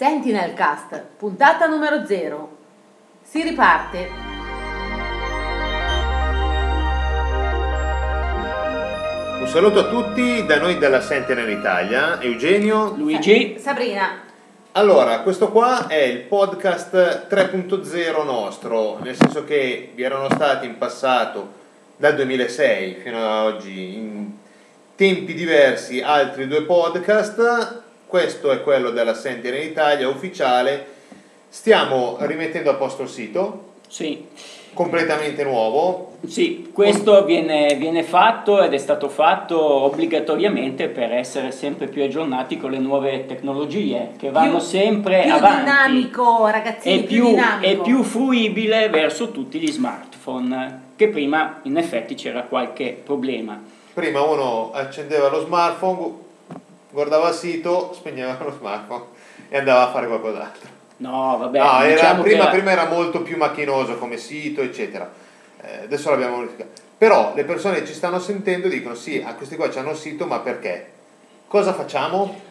Sentinel Cast, puntata numero 0. Si riparte. Un saluto a tutti da noi della Sentinel Italia, Eugenio. Luigi. Sabrina. Allora, questo qua è il podcast 3.0 nostro, nel senso che vi erano stati in passato, dal 2006 fino ad oggi, in tempi diversi, altri due podcast questo è quello della Sentinel Italia ufficiale. Stiamo rimettendo a posto il sito. Sì. Completamente nuovo. Sì, questo viene, viene, fatto ed è stato fatto obbligatoriamente per essere sempre più aggiornati con le nuove tecnologie che vanno più, sempre più avanti. dinamico, ragazzi, è più, più, dinamico. è più fruibile verso tutti gli smartphone, che prima in effetti c'era qualche problema. Prima uno accendeva lo smartphone, guardava il sito, spegneva lo smartphone e andava a fare qualcos'altro. No, vabbè. No, era, diciamo prima, era... prima, era... molto più macchinoso come sito, eccetera. Eh, adesso l'abbiamo modificato. Però le persone che ci stanno sentendo dicono sì, a questi qua hanno il sito, ma perché? Cosa facciamo?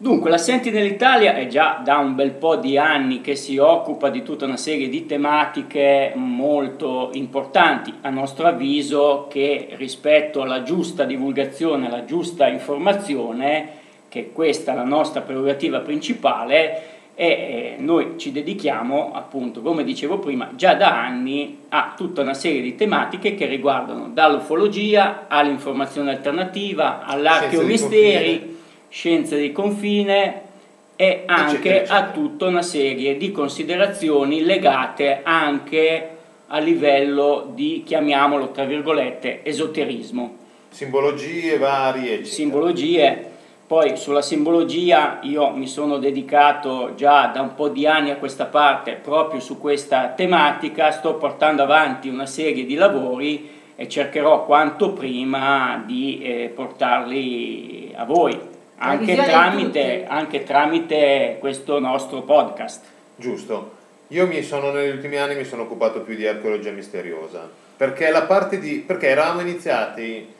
Dunque, la Sentinel Italia è già da un bel po' di anni che si occupa di tutta una serie di tematiche molto importanti, a nostro avviso, che rispetto alla giusta divulgazione, alla giusta informazione, che questa è la nostra prerogativa principale, e noi ci dedichiamo appunto, come dicevo prima, già da anni a tutta una serie di tematiche che riguardano dall'ufologia all'informazione alternativa, all'archeomisteri scienze di confine e anche a tutta una serie di considerazioni legate anche a livello di, chiamiamolo tra virgolette, esoterismo. Simbologie varie. Eccetera. Simbologie. Poi sulla simbologia io mi sono dedicato già da un po' di anni a questa parte proprio su questa tematica, sto portando avanti una serie di lavori e cercherò quanto prima di eh, portarli a voi anche tramite, anche tramite, questo nostro podcast. Giusto. Io mi sono, negli ultimi anni mi sono occupato più di archeologia misteriosa, perché la parte di... perché eravamo iniziati...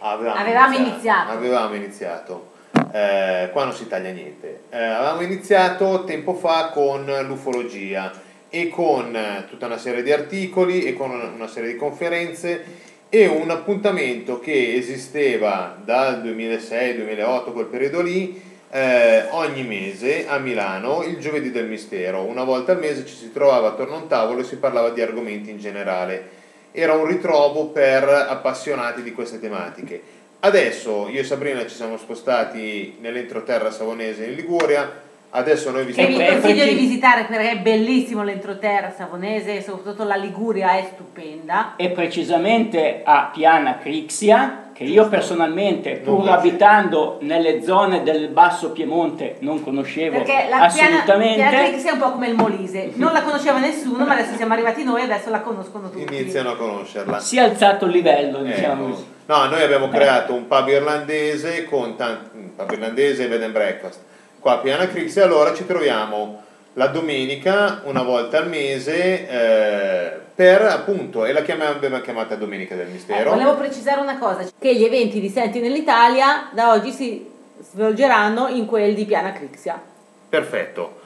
Avevamo, avevamo iniziato. iniziato. Avevamo iniziato. Eh, qua non si taglia niente. Eh, avevamo iniziato tempo fa con l'ufologia e con tutta una serie di articoli e con una serie di conferenze e un appuntamento che esisteva dal 2006-2008, quel periodo lì, eh, ogni mese a Milano, il giovedì del mistero. Una volta al mese ci si trovava attorno a un tavolo e si parlava di argomenti in generale. Era un ritrovo per appassionati di queste tematiche. Adesso io e Sabrina ci siamo spostati nell'entroterra savonese in Liguria, Adesso noi visitiamo. Che vi consiglio di visitare perché è bellissimo l'entroterra savonese, soprattutto la Liguria è stupenda. E precisamente a Piana Crixia, che io personalmente, pur abitando nelle zone del Basso Piemonte, non conoscevo perché la assolutamente. Piana, Piana è un po' come il Molise, non la conosceva nessuno, ma adesso siamo arrivati noi e adesso la conoscono tutti. Iniziano a conoscerla. Si è alzato il livello, diciamo ecco. No, noi abbiamo creato un pub irlandese con tanti, un pub irlandese e bed and breakfast qua a Piana Crixi, allora ci troviamo la domenica, una volta al mese, eh, per appunto, e la chiamiamo, abbiamo chiamata Domenica del Mistero. Eh, volevo precisare una cosa, che gli eventi di Senti nell'Italia da oggi si svolgeranno in quelli di Piana Crixia. Perfetto.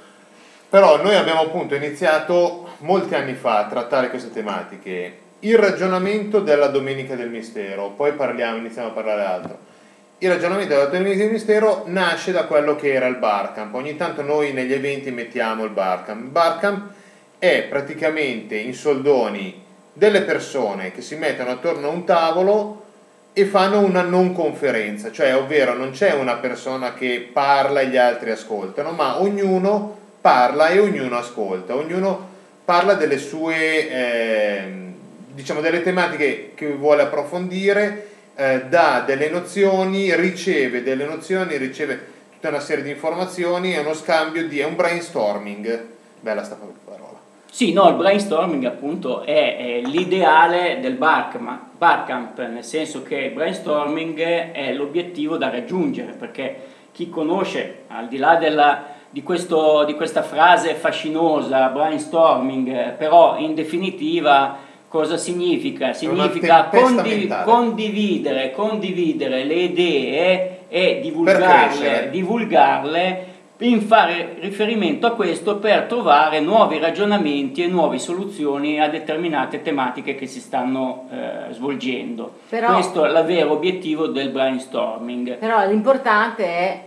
Però noi abbiamo appunto iniziato molti anni fa a trattare queste tematiche. Il ragionamento della Domenica del Mistero, poi parliamo, iniziamo a parlare altro il ragionamento della Domenica del Mistero nasce da quello che era il Barcamp. Ogni tanto noi negli eventi mettiamo il Barcamp. Il Barcamp è praticamente in soldoni delle persone che si mettono attorno a un tavolo e fanno una non conferenza, cioè ovvero non c'è una persona che parla e gli altri ascoltano, ma ognuno parla e ognuno ascolta, ognuno parla delle sue, eh, diciamo, delle tematiche che vuole approfondire eh, dà delle nozioni, riceve delle nozioni, riceve tutta una serie di informazioni, è uno scambio di, è un brainstorming. Bella sta parola. Sì, no, il brainstorming appunto è, è l'ideale del barcamp, nel senso che il brainstorming è l'obiettivo da raggiungere, perché chi conosce, al di là della, di, questo, di questa frase fascinosa, brainstorming, però in definitiva Cosa significa? Significa condiv- condividere, condividere le idee e divulgarle, divulgarle in fare riferimento a questo per trovare nuovi ragionamenti e nuove soluzioni a determinate tematiche che si stanno eh, svolgendo. Però, questo è l'avvero obiettivo del brainstorming. Però l'importante è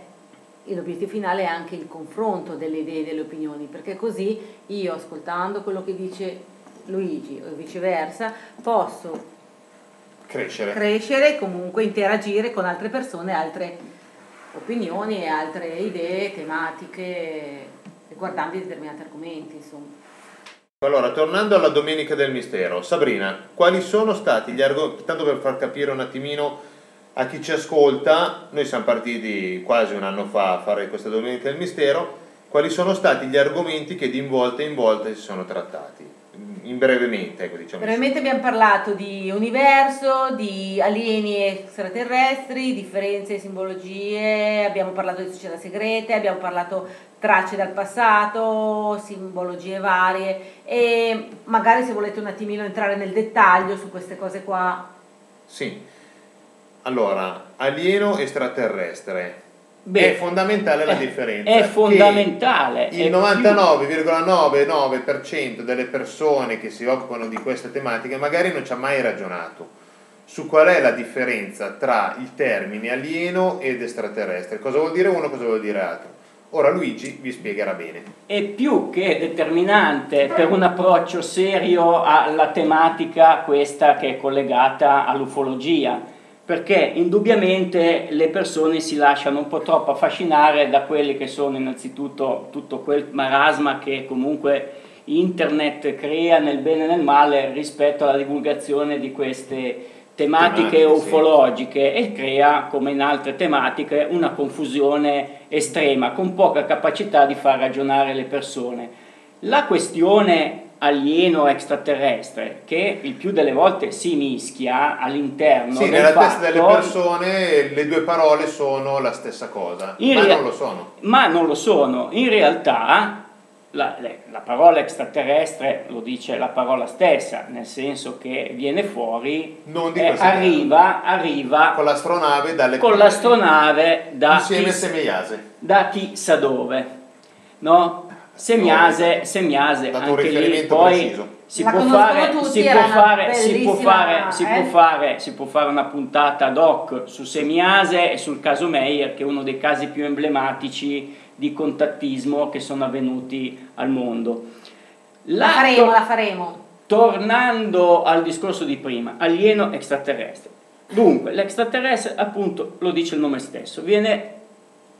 l'obiettivo finale è anche il confronto delle idee e delle opinioni, perché così io ascoltando quello che dice Luigi o viceversa posso crescere, crescere comunque interagire con altre persone, altre opinioni e altre idee, tematiche riguardanti determinati argomenti. Insomma. Allora, tornando alla Domenica del Mistero, Sabrina, quali sono stati gli argomenti, tanto per far capire un attimino a chi ci ascolta, noi siamo partiti quasi un anno fa a fare questa Domenica del Mistero, quali sono stati gli argomenti che di volta in volta si sono trattati? In brevemente, ecco, diciamo. Brevemente abbiamo parlato di universo, di alieni extraterrestri, differenze e simbologie, abbiamo parlato di società segrete, abbiamo parlato tracce dal passato, simbologie varie e magari se volete un attimino entrare nel dettaglio su queste cose qua. Sì, allora, alieno extraterrestre. Beh, è fondamentale la differenza. È fondamentale. Il 99,99% delle persone che si occupano di queste tematiche magari non ci ha mai ragionato su qual è la differenza tra il termine alieno ed extraterrestre. Cosa vuol dire uno, cosa vuol dire altro. Ora Luigi vi spiegherà bene. È più che determinante per un approccio serio alla tematica questa che è collegata all'ufologia perché indubbiamente le persone si lasciano un po' troppo affascinare da quelli che sono innanzitutto tutto quel marasma che comunque internet crea nel bene e nel male rispetto alla divulgazione di queste tematiche, tematiche ufologiche sì. e crea, come in altre tematiche, una confusione estrema con poca capacità di far ragionare le persone. La questione alieno extraterrestre che il più delle volte si mischia all'interno sì, nella fatto, testa delle persone le due parole sono la stessa cosa ma rea- non lo sono. ma non lo sono. In realtà la, la, parola extraterrestre lo dice la parola stessa nel senso che viene fuori eh, arriva, arriva con l'astronave dalle con l'astronave da Semeiase da chissà dove no? Semiase, Semiase anche lì poi si può, fare, si, può fare, si, può fare, eh? si, può fare, si può fare una puntata ad hoc su Semiase e sul caso Meyer che è uno dei casi più emblematici di contattismo che sono avvenuti al mondo. La, la faremo, la faremo. Tornando al discorso di prima, alieno extraterrestre. Dunque, l'extraterrestre appunto lo dice il nome stesso, viene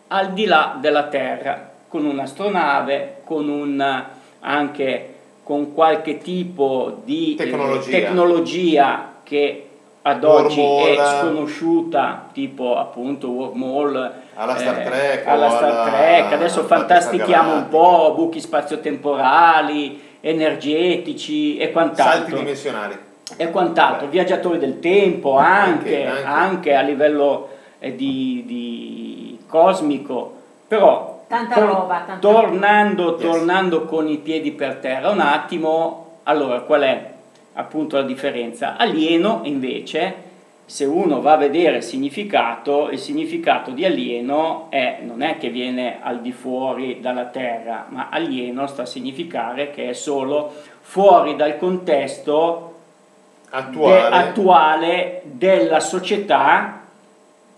al di là della Terra, con un'astronave, con un, anche con qualche tipo di eh, tecnologia, tecnologia che ad oggi wormhole, è sconosciuta, tipo appunto wormhole, alla Star Trek, eh, alla Star Trek. adesso fantastichiamo un po' buchi spazio-temporali, energetici e quant'altro. Salti dimensionali. E quant'altro, Beh. viaggiatori del tempo anche, anche, anche. anche a livello eh, di, di cosmico, però Tanta Tor- roba, tanta tornando, roba. tornando con i piedi per terra un attimo, allora qual è appunto la differenza? Alieno invece, se uno va a vedere il significato, il significato di alieno è, non è che viene al di fuori dalla terra, ma alieno sta a significare che è solo fuori dal contesto attuale, de- attuale della società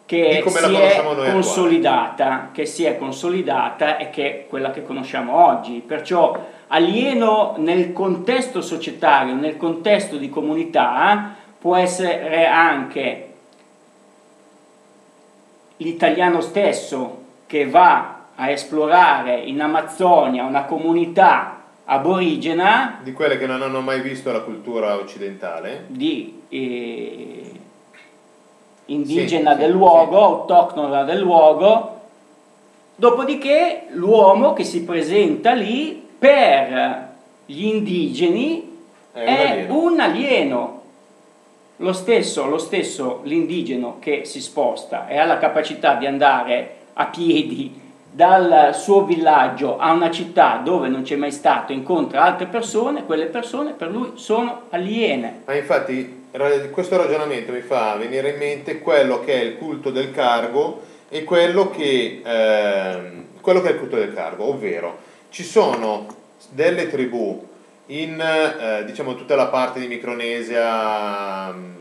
che si è consolidata, che si è consolidata e che è quella che conosciamo oggi. Perciò alieno nel contesto societario, nel contesto di comunità, può essere anche l'italiano stesso che va a esplorare in Amazzonia una comunità aborigena di quelle che non hanno mai visto la cultura occidentale di eh, indigena sì, del luogo, sì. autoctona del luogo, dopodiché l'uomo che si presenta lì per gli indigeni è, è un alieno. Lo stesso, lo stesso l'indigeno che si sposta e ha la capacità di andare a piedi dal suo villaggio a una città dove non c'è mai stato, incontra altre persone, quelle persone per lui sono aliene. Ma infatti questo ragionamento mi fa venire in mente quello che è il culto del cargo e quello che eh, quello che è il culto del cargo, ovvero ci sono delle tribù in eh, diciamo tutta la parte di Micronesia mh,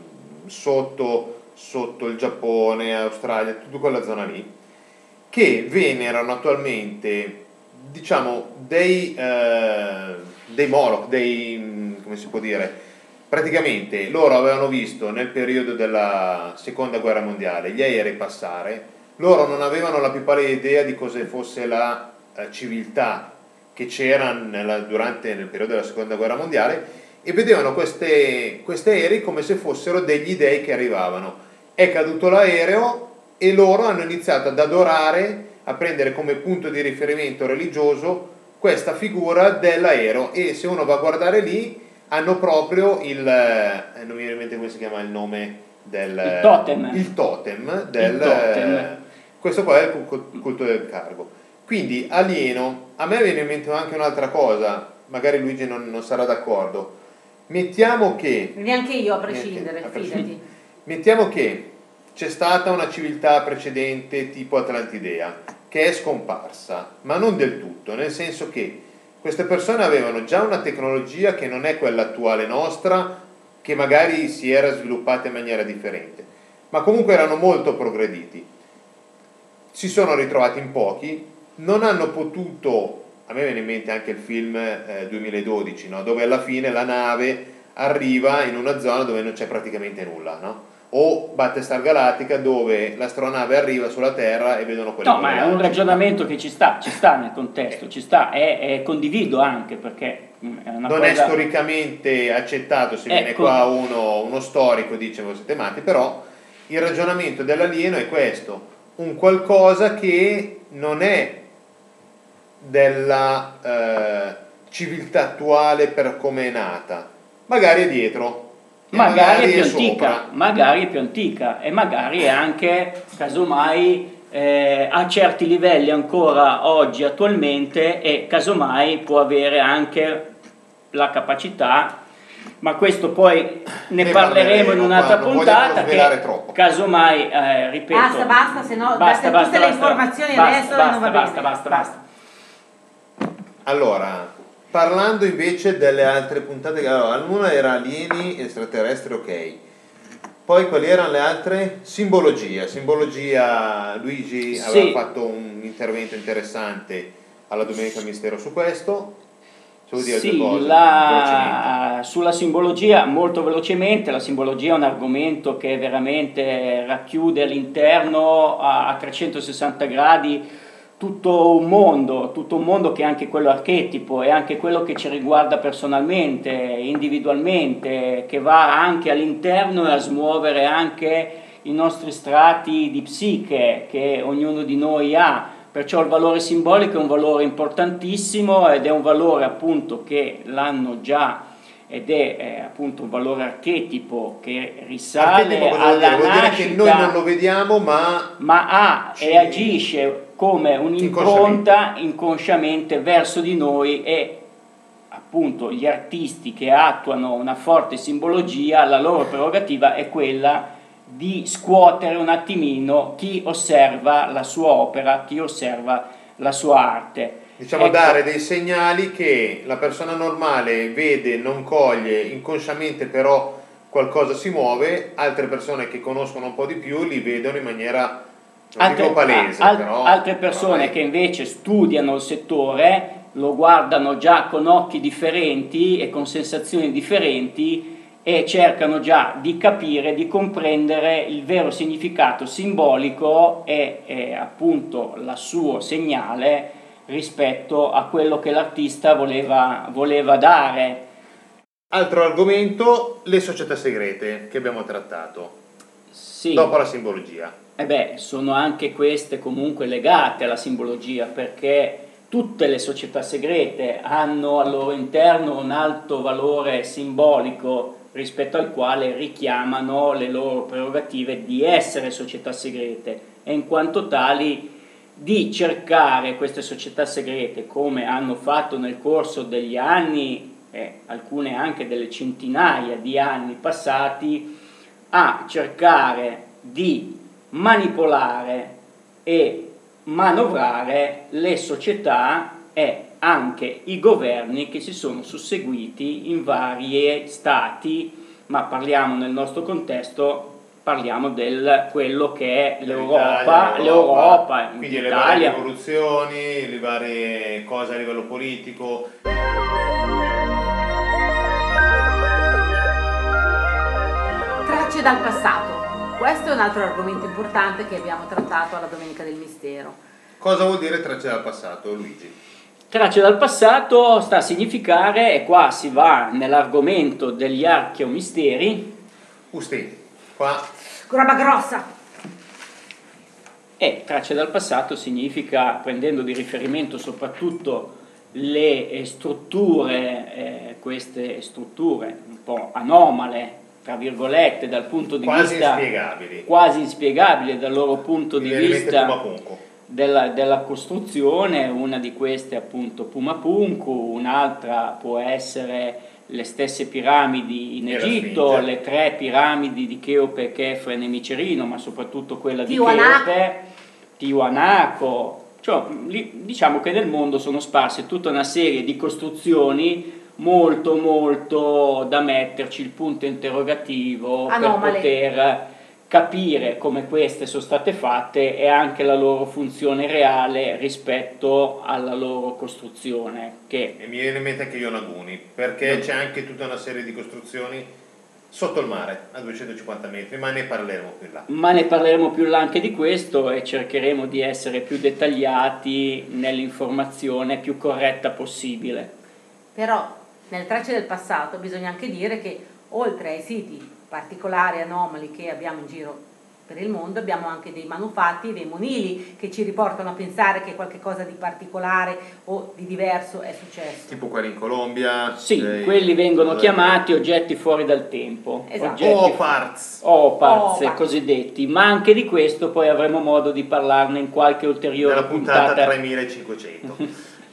sotto, sotto il Giappone, Australia, tutta quella zona lì, che venerano attualmente diciamo dei, eh, dei Moloch, dei come si può dire, praticamente loro avevano visto nel periodo della seconda guerra mondiale gli aerei passare, loro non avevano la più pallida idea di cosa fosse la eh, civiltà che c'era nella, durante nel periodo della seconda guerra mondiale e vedevano questi aerei come se fossero degli dei che arrivavano. È caduto l'aereo e loro hanno iniziato ad adorare, a prendere come punto di riferimento religioso questa figura dell'aereo e se uno va a guardare lì hanno proprio il, eh, non mi viene in mente come si chiama il nome del il totem, il totem del, il totem. questo qua è il culto del cargo. Quindi alieno, a me viene in mente anche un'altra cosa, magari Luigi non, non sarà d'accordo. Mettiamo che... Neanche io a prescindere, a fidati. Mettiamo che c'è stata una civiltà precedente tipo Atlantidea che è scomparsa, ma non del tutto, nel senso che queste persone avevano già una tecnologia che non è quella attuale nostra, che magari si era sviluppata in maniera differente, ma comunque erano molto progrediti. Si sono ritrovati in pochi, non hanno potuto, a me viene in mente anche il film eh, 2012, no? dove alla fine la nave arriva in una zona dove non c'è praticamente nulla, no? O Battlestar Galactica dove l'astronave arriva sulla Terra e vedono quello No, ma è un ragionamento che ci sta, ci sta nel contesto, ci sta, e, e condivido anche perché mm, è non cosa... è storicamente accettato, se viene Ecco. qua uno, uno storico dice voi siete matti, però il ragionamento dell'alieno è questo, un qualcosa che non è della eh, civiltà attuale per come è nata, magari è dietro, magari, è più sopra. antica, magari è più antica e magari è anche, casomai, eh, a certi livelli ancora oggi attualmente e casomai può avere anche la capacità, ma questo poi ne, Ne parleremo in un'altra puntata che troppo. casomai, eh, ripeto, Basta, basta, se no basta, basta, tutte le basta, informazioni basta, adesso basta, non va basta, bene. basta, basta. Allora, parlando invece delle altre puntate, allora, una era alieni extraterrestri, ok. Poi quali erano le altre? Simbologia. Simbologia, Luigi Sì. aveva fatto un intervento interessante alla Domenica Mistero su questo. Dire Sì, cose, la- sulla simbologia molto velocemente, la simbologia è un argomento che veramente racchiude all'interno a, a 360 gradi tutto un mondo, tutto un mondo che è anche quello archetipo, è anche quello che ci riguarda personalmente, individualmente, che va anche all'interno e a smuovere anche i nostri strati di psiche che ognuno di noi ha. Perciò il valore simbolico è un valore importantissimo ed è un valore appunto che l'hanno già ed è eh, appunto un valore archetipo che risale Archetipo alla dire? Nascita che noi non lo vediamo, ma ma ha Ci- e agisce come un'impronta inconsciamente verso di noi e appunto gli artisti che attuano una forte simbologia, la loro prerogativa è quella di scuotere un attimino chi osserva la sua opera, chi osserva la sua arte. Diciamo Ecco, dare dei segnali che la persona normale vede, non coglie, inconsciamente però qualcosa si muove, altre persone che conoscono un po' di più li vedono in maniera altre, palese, al- però, altre persone però, che invece studiano il settore lo guardano già con occhi differenti e con sensazioni differenti e cercano già di capire, di comprendere il vero significato simbolico e, e appunto il suo segnale rispetto a quello che l'artista voleva, voleva dare. Altro argomento, le società segrete che abbiamo trattato, Sì. dopo la simbologia. E beh, sono anche queste comunque legate alla simbologia perché tutte le società segrete hanno al loro interno un alto valore simbolico rispetto al quale richiamano le loro prerogative di essere società segrete e in quanto tali di cercare queste società segrete come hanno fatto nel corso degli anni e alcune anche delle centinaia di anni passati a cercare di manipolare e manovrare le società e anche i governi che si sono susseguiti in vari stati, ma parliamo nel nostro contesto parliamo di quello che è l'Europa, l'Europa, quindi le varie rivoluzioni, le varie cose a livello politico. Tracce dal passato. Questo è un altro argomento importante che abbiamo trattato alla Domenica del Mistero. Cosa vuol dire tracce dal passato, Luigi? Tracce dal passato sta a significare, e qua si va nell'argomento degli archeomisteri. Usti, qua. Roba grossa! E tracce dal passato significa, prendendo di riferimento soprattutto le eh, strutture, eh, queste strutture un po' anomale, tra virgolette, dal punto di quasi vista inspiegabili. quasi inspiegabili dal loro punto di vista della, della costruzione, una di queste è appunto Pumapunku, un'altra può essere le stesse piramidi in Egitto, le tre piramidi di Cheope, Chefren e Micerino, ma soprattutto quella di Tiwanaku. Cheope, Tiwanaku. Cioè, diciamo che nel mondo sono sparse tutta una serie di costruzioni molto molto da metterci il punto interrogativo Anomale. per poter capire come queste sono state fatte e anche la loro funzione reale rispetto alla loro costruzione che E mi viene in mente anche Yonaguni, perché c'è anche tutta una serie di costruzioni sotto il mare, a 250 metri, ma ne parleremo più in là. ma ne parleremo più là anche di questo e cercheremo di essere più dettagliati nell'informazione più corretta possibile. Però nelle tracce del passato bisogna anche dire che oltre ai siti particolari, anomali che abbiamo in giro per il mondo, abbiamo anche dei manufatti, dei monili che ci riportano a pensare che qualcosa di particolare o di diverso è successo. Tipo quelli in Colombia. Sì, eh, quelli vengono eh, chiamati oggetti fuori dal tempo, Esatto. oggetti O parts. Opaz, Opaz. cosiddetti, ma anche di questo poi avremo modo di parlarne in qualche ulteriore Nella puntata puntata. 3500.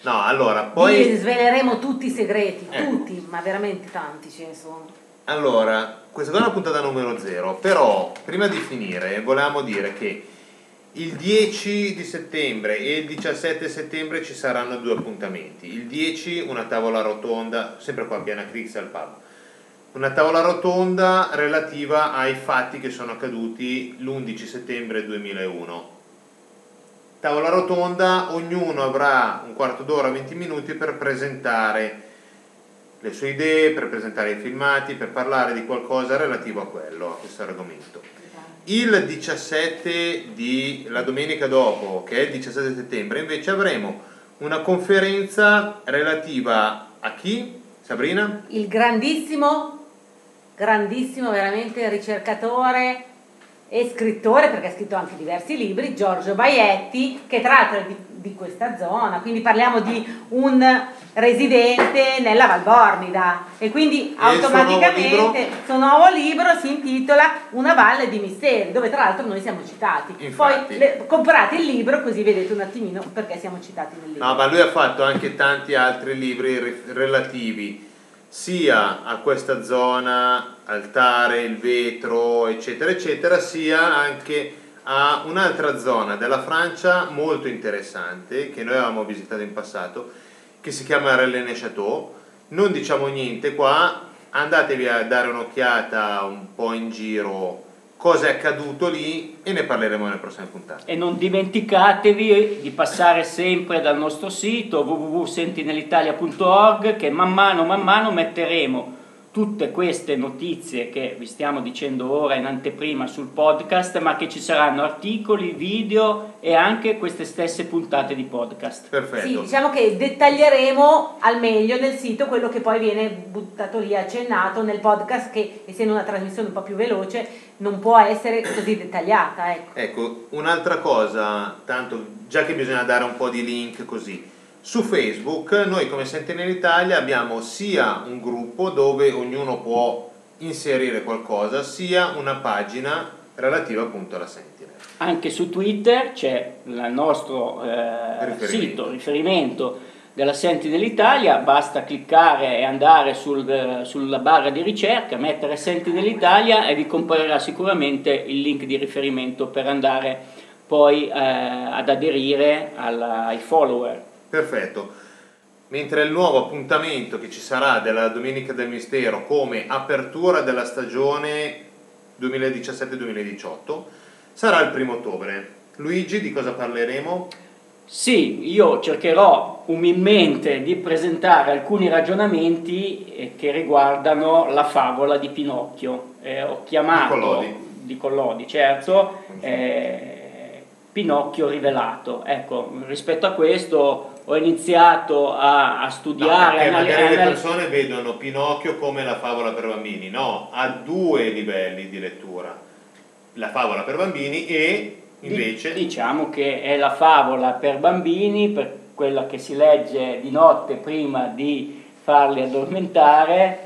No, allora, poi... sveleremo tutti i segreti, Eh. tutti, ma veramente tanti ce ne sono. Allora, questa è la puntata numero 0, però prima di finire volevamo dire che il 10 di settembre e il 17 settembre ci saranno due appuntamenti. Il 10 una tavola rotonda, sempre qua a Piana Crix al pub. Una tavola rotonda relativa ai fatti che sono accaduti l'11 settembre 2001. Tavola rotonda, ognuno avrà un quarto d'ora, 20 minuti per presentare le sue idee, per presentare i filmati, per parlare di qualcosa relativo a quello, a questo argomento. Il 17 di la domenica dopo, che è il 17 settembre, invece avremo una conferenza relativa a chi? Sabrina? Il grandissimo, grandissimo veramente ricercatore e scrittore, perché ha scritto anche diversi libri, Giorgio Baietti, che tra l'altro è di, di questa zona, quindi parliamo di un residente nella Valbornida e quindi E automaticamente il suo nuovo libro si intitola Una valle di misteri, dove tra l'altro noi siamo citati. Infatti. Poi le- comprate il libro così vedete un attimino perché siamo citati nel libro. No, ma lui ha fatto anche tanti altri libri ri- relativi sia a questa zona, altare, il vetro, eccetera, eccetera, sia anche a un'altra zona della Francia molto interessante che noi avevamo visitato in passato, che si chiama René Chateau. Non diciamo niente qua, andatevi a dare un'occhiata un po' in giro cosa è accaduto lì e ne parleremo nelle prossime puntate. E non dimenticatevi di passare sempre dal nostro sito www.sentinelitalia.org che man mano man mano metteremo tutte queste notizie che vi stiamo dicendo ora in anteprima sul podcast, ma che ci saranno articoli, video e anche queste stesse puntate di podcast. Perfetto. Sì, diciamo che dettaglieremo al meglio nel sito quello che poi viene buttato lì accennato nel podcast che essendo una trasmissione un po' più veloce non può essere così dettagliata, ecco. Ecco, un'altra cosa, tanto già che bisogna dare un po' di link così, su Facebook noi come Sentinel Italia abbiamo sia un gruppo dove ognuno può inserire qualcosa, sia una pagina relativa appunto alla Sentinel. Anche su Twitter c'è il nostro eh, Riferimento. sito, riferimento della Sentinel Italia, basta cliccare e andare sul- sulla barra di ricerca, mettere Sentinel Italia e vi comparirà sicuramente il link di riferimento per andare poi eh, ad aderire alla, ai follower. Perfetto. Mentre il nuovo appuntamento che ci sarà della Domenica del Mistero come apertura della stagione 2017-2018 sarà il primo ottobre. Luigi, di cosa parleremo? Sì, io cercherò umilmente di presentare alcuni ragionamenti eh, che riguardano la favola di Pinocchio. Eh, ho chiamato Di Collodi. di Collodi, certo, eh, Pinocchio rivelato. Ecco, rispetto a questo ho iniziato a, a No, studiare, perché anali- magari le persone vedono Pinocchio come la favola per bambini. No, ha due livelli di lettura. La favola per bambini e invece... Di- Diciamo che è la favola per bambini, per quella che si legge di notte prima di farli addormentare,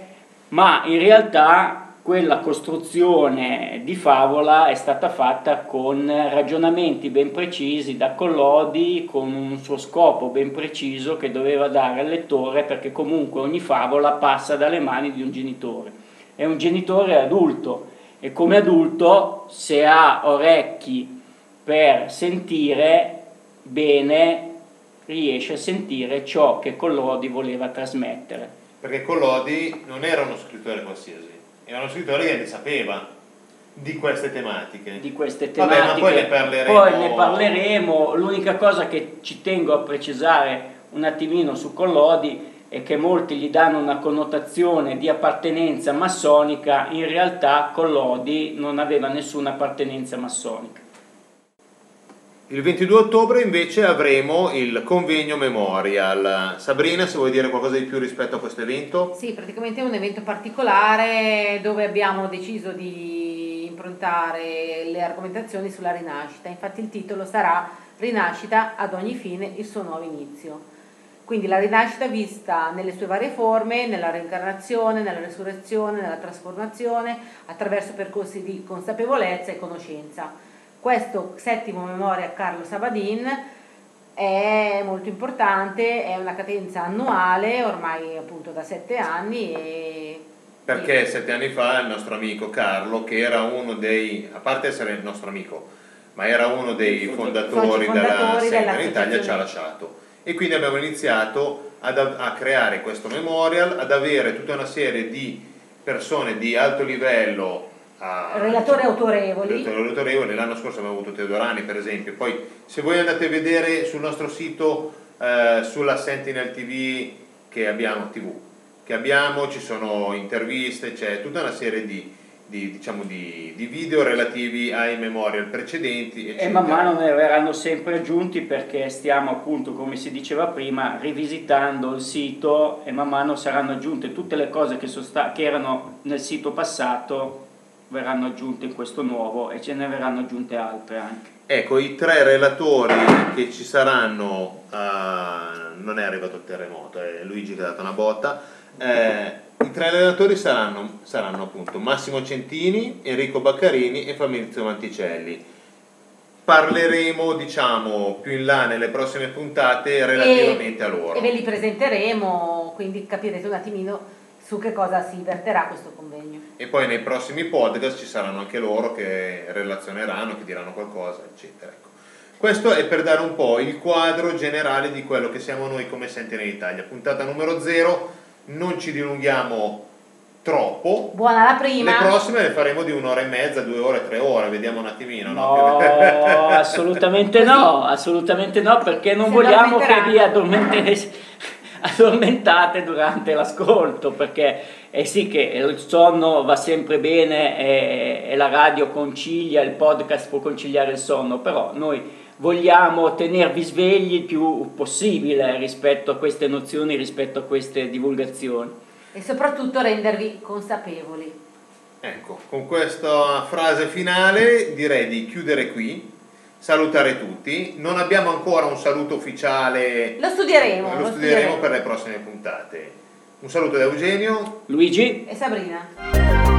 ma in realtà quella costruzione di favola è stata fatta con ragionamenti ben precisi da Collodi, con un suo scopo ben preciso che doveva dare al lettore, perché comunque ogni favola passa dalle mani di un genitore. È un genitore adulto e come adulto se ha orecchi per sentire bene riesce a sentire ciò che Collodi voleva trasmettere. Perché Collodi non era uno scrittore qualsiasi, era uno scrittore che ne sapeva di queste tematiche. di queste Vabbè, tematiche. ma poi ne parleremo. Poi ne parleremo. L'unica cosa che ci tengo a precisare un attimino su Collodi è che molti gli danno una connotazione di appartenenza massonica, in realtà Collodi non aveva nessuna appartenenza massonica. Il 22 ottobre invece avremo il convegno Memorial. Sabrina, se vuoi dire qualcosa di più rispetto a questo evento? Sì, praticamente è un evento particolare dove abbiamo deciso di improntare le argomentazioni sulla rinascita. Infatti il titolo sarà Rinascita ad ogni fine il suo nuovo inizio. Quindi la rinascita vista nelle sue varie forme, nella reincarnazione, nella resurrezione, nella trasformazione, attraverso percorsi di consapevolezza e conoscenza. Questo settimo memoria a Carlo Sabadin è molto importante, è una cadenza annuale, ormai appunto da sette anni e Perché sette anni fa il nostro amico Carlo, che era uno dei, a parte essere il nostro amico, ma era uno dei fondatori, fondatori della Senta in. Italia, ci ha lasciato. E quindi abbiamo iniziato ad- a creare questo memorial, ad avere tutta una serie di persone di alto livello a- Relatori autorevoli. relatori autorevoli. L'anno scorso abbiamo avuto Teodorani per esempio. Poi se voi andate a vedere sul nostro sito, eh, sulla Sentinel TV che abbiamo, TV, che abbiamo, ci sono interviste, c'è tutta una serie di, di, diciamo, di, di video relativi ai memorial precedenti. E eccetera. man mano ne verranno sempre aggiunti perché stiamo appunto, come si diceva prima, rivisitando il sito e man mano saranno aggiunte tutte le cose che, sono sta- che erano nel sito passato verranno aggiunte in questo nuovo e ce ne verranno aggiunte altre anche. Ecco, i tre relatori che ci saranno, eh, non è arrivato il terremoto, è Luigi che ha dato una botta, eh, i tre relatori saranno, saranno appunto Massimo Centini, Enrico Baccarini e Fabrizio Manticelli. Parleremo, diciamo, più in là nelle prossime puntate relativamente a loro. E ve li presenteremo, quindi capirete un attimino su che cosa si verterà questo convegno. E poi nei prossimi podcast ci saranno anche loro che relazioneranno, che diranno qualcosa, eccetera. Ecco. Questo è per dare un po' il quadro generale di quello che siamo noi come Sentinel Italia. Puntata numero 0, non ci dilunghiamo troppo. Buona la prima. Le prossime le faremo di un'ora e mezza, due ore, tre ore, vediamo un attimino. No, assolutamente no, assolutamente no, perché non Si vogliamo che vi addormente- addormentate durante l'ascolto, perché è sì che il sonno va sempre bene e, e la radio concilia, il podcast può conciliare il sonno, però noi vogliamo tenervi svegli il più possibile rispetto a queste nozioni, rispetto a queste divulgazioni. E soprattutto rendervi consapevoli. Ecco, con questa frase finale direi di chiudere qui, salutare tutti. Non abbiamo ancora un saluto ufficiale, Lo studieremo. lo studieremo per le prossime puntate. Un saluto da Eugenio. Luigi? E Sabrina.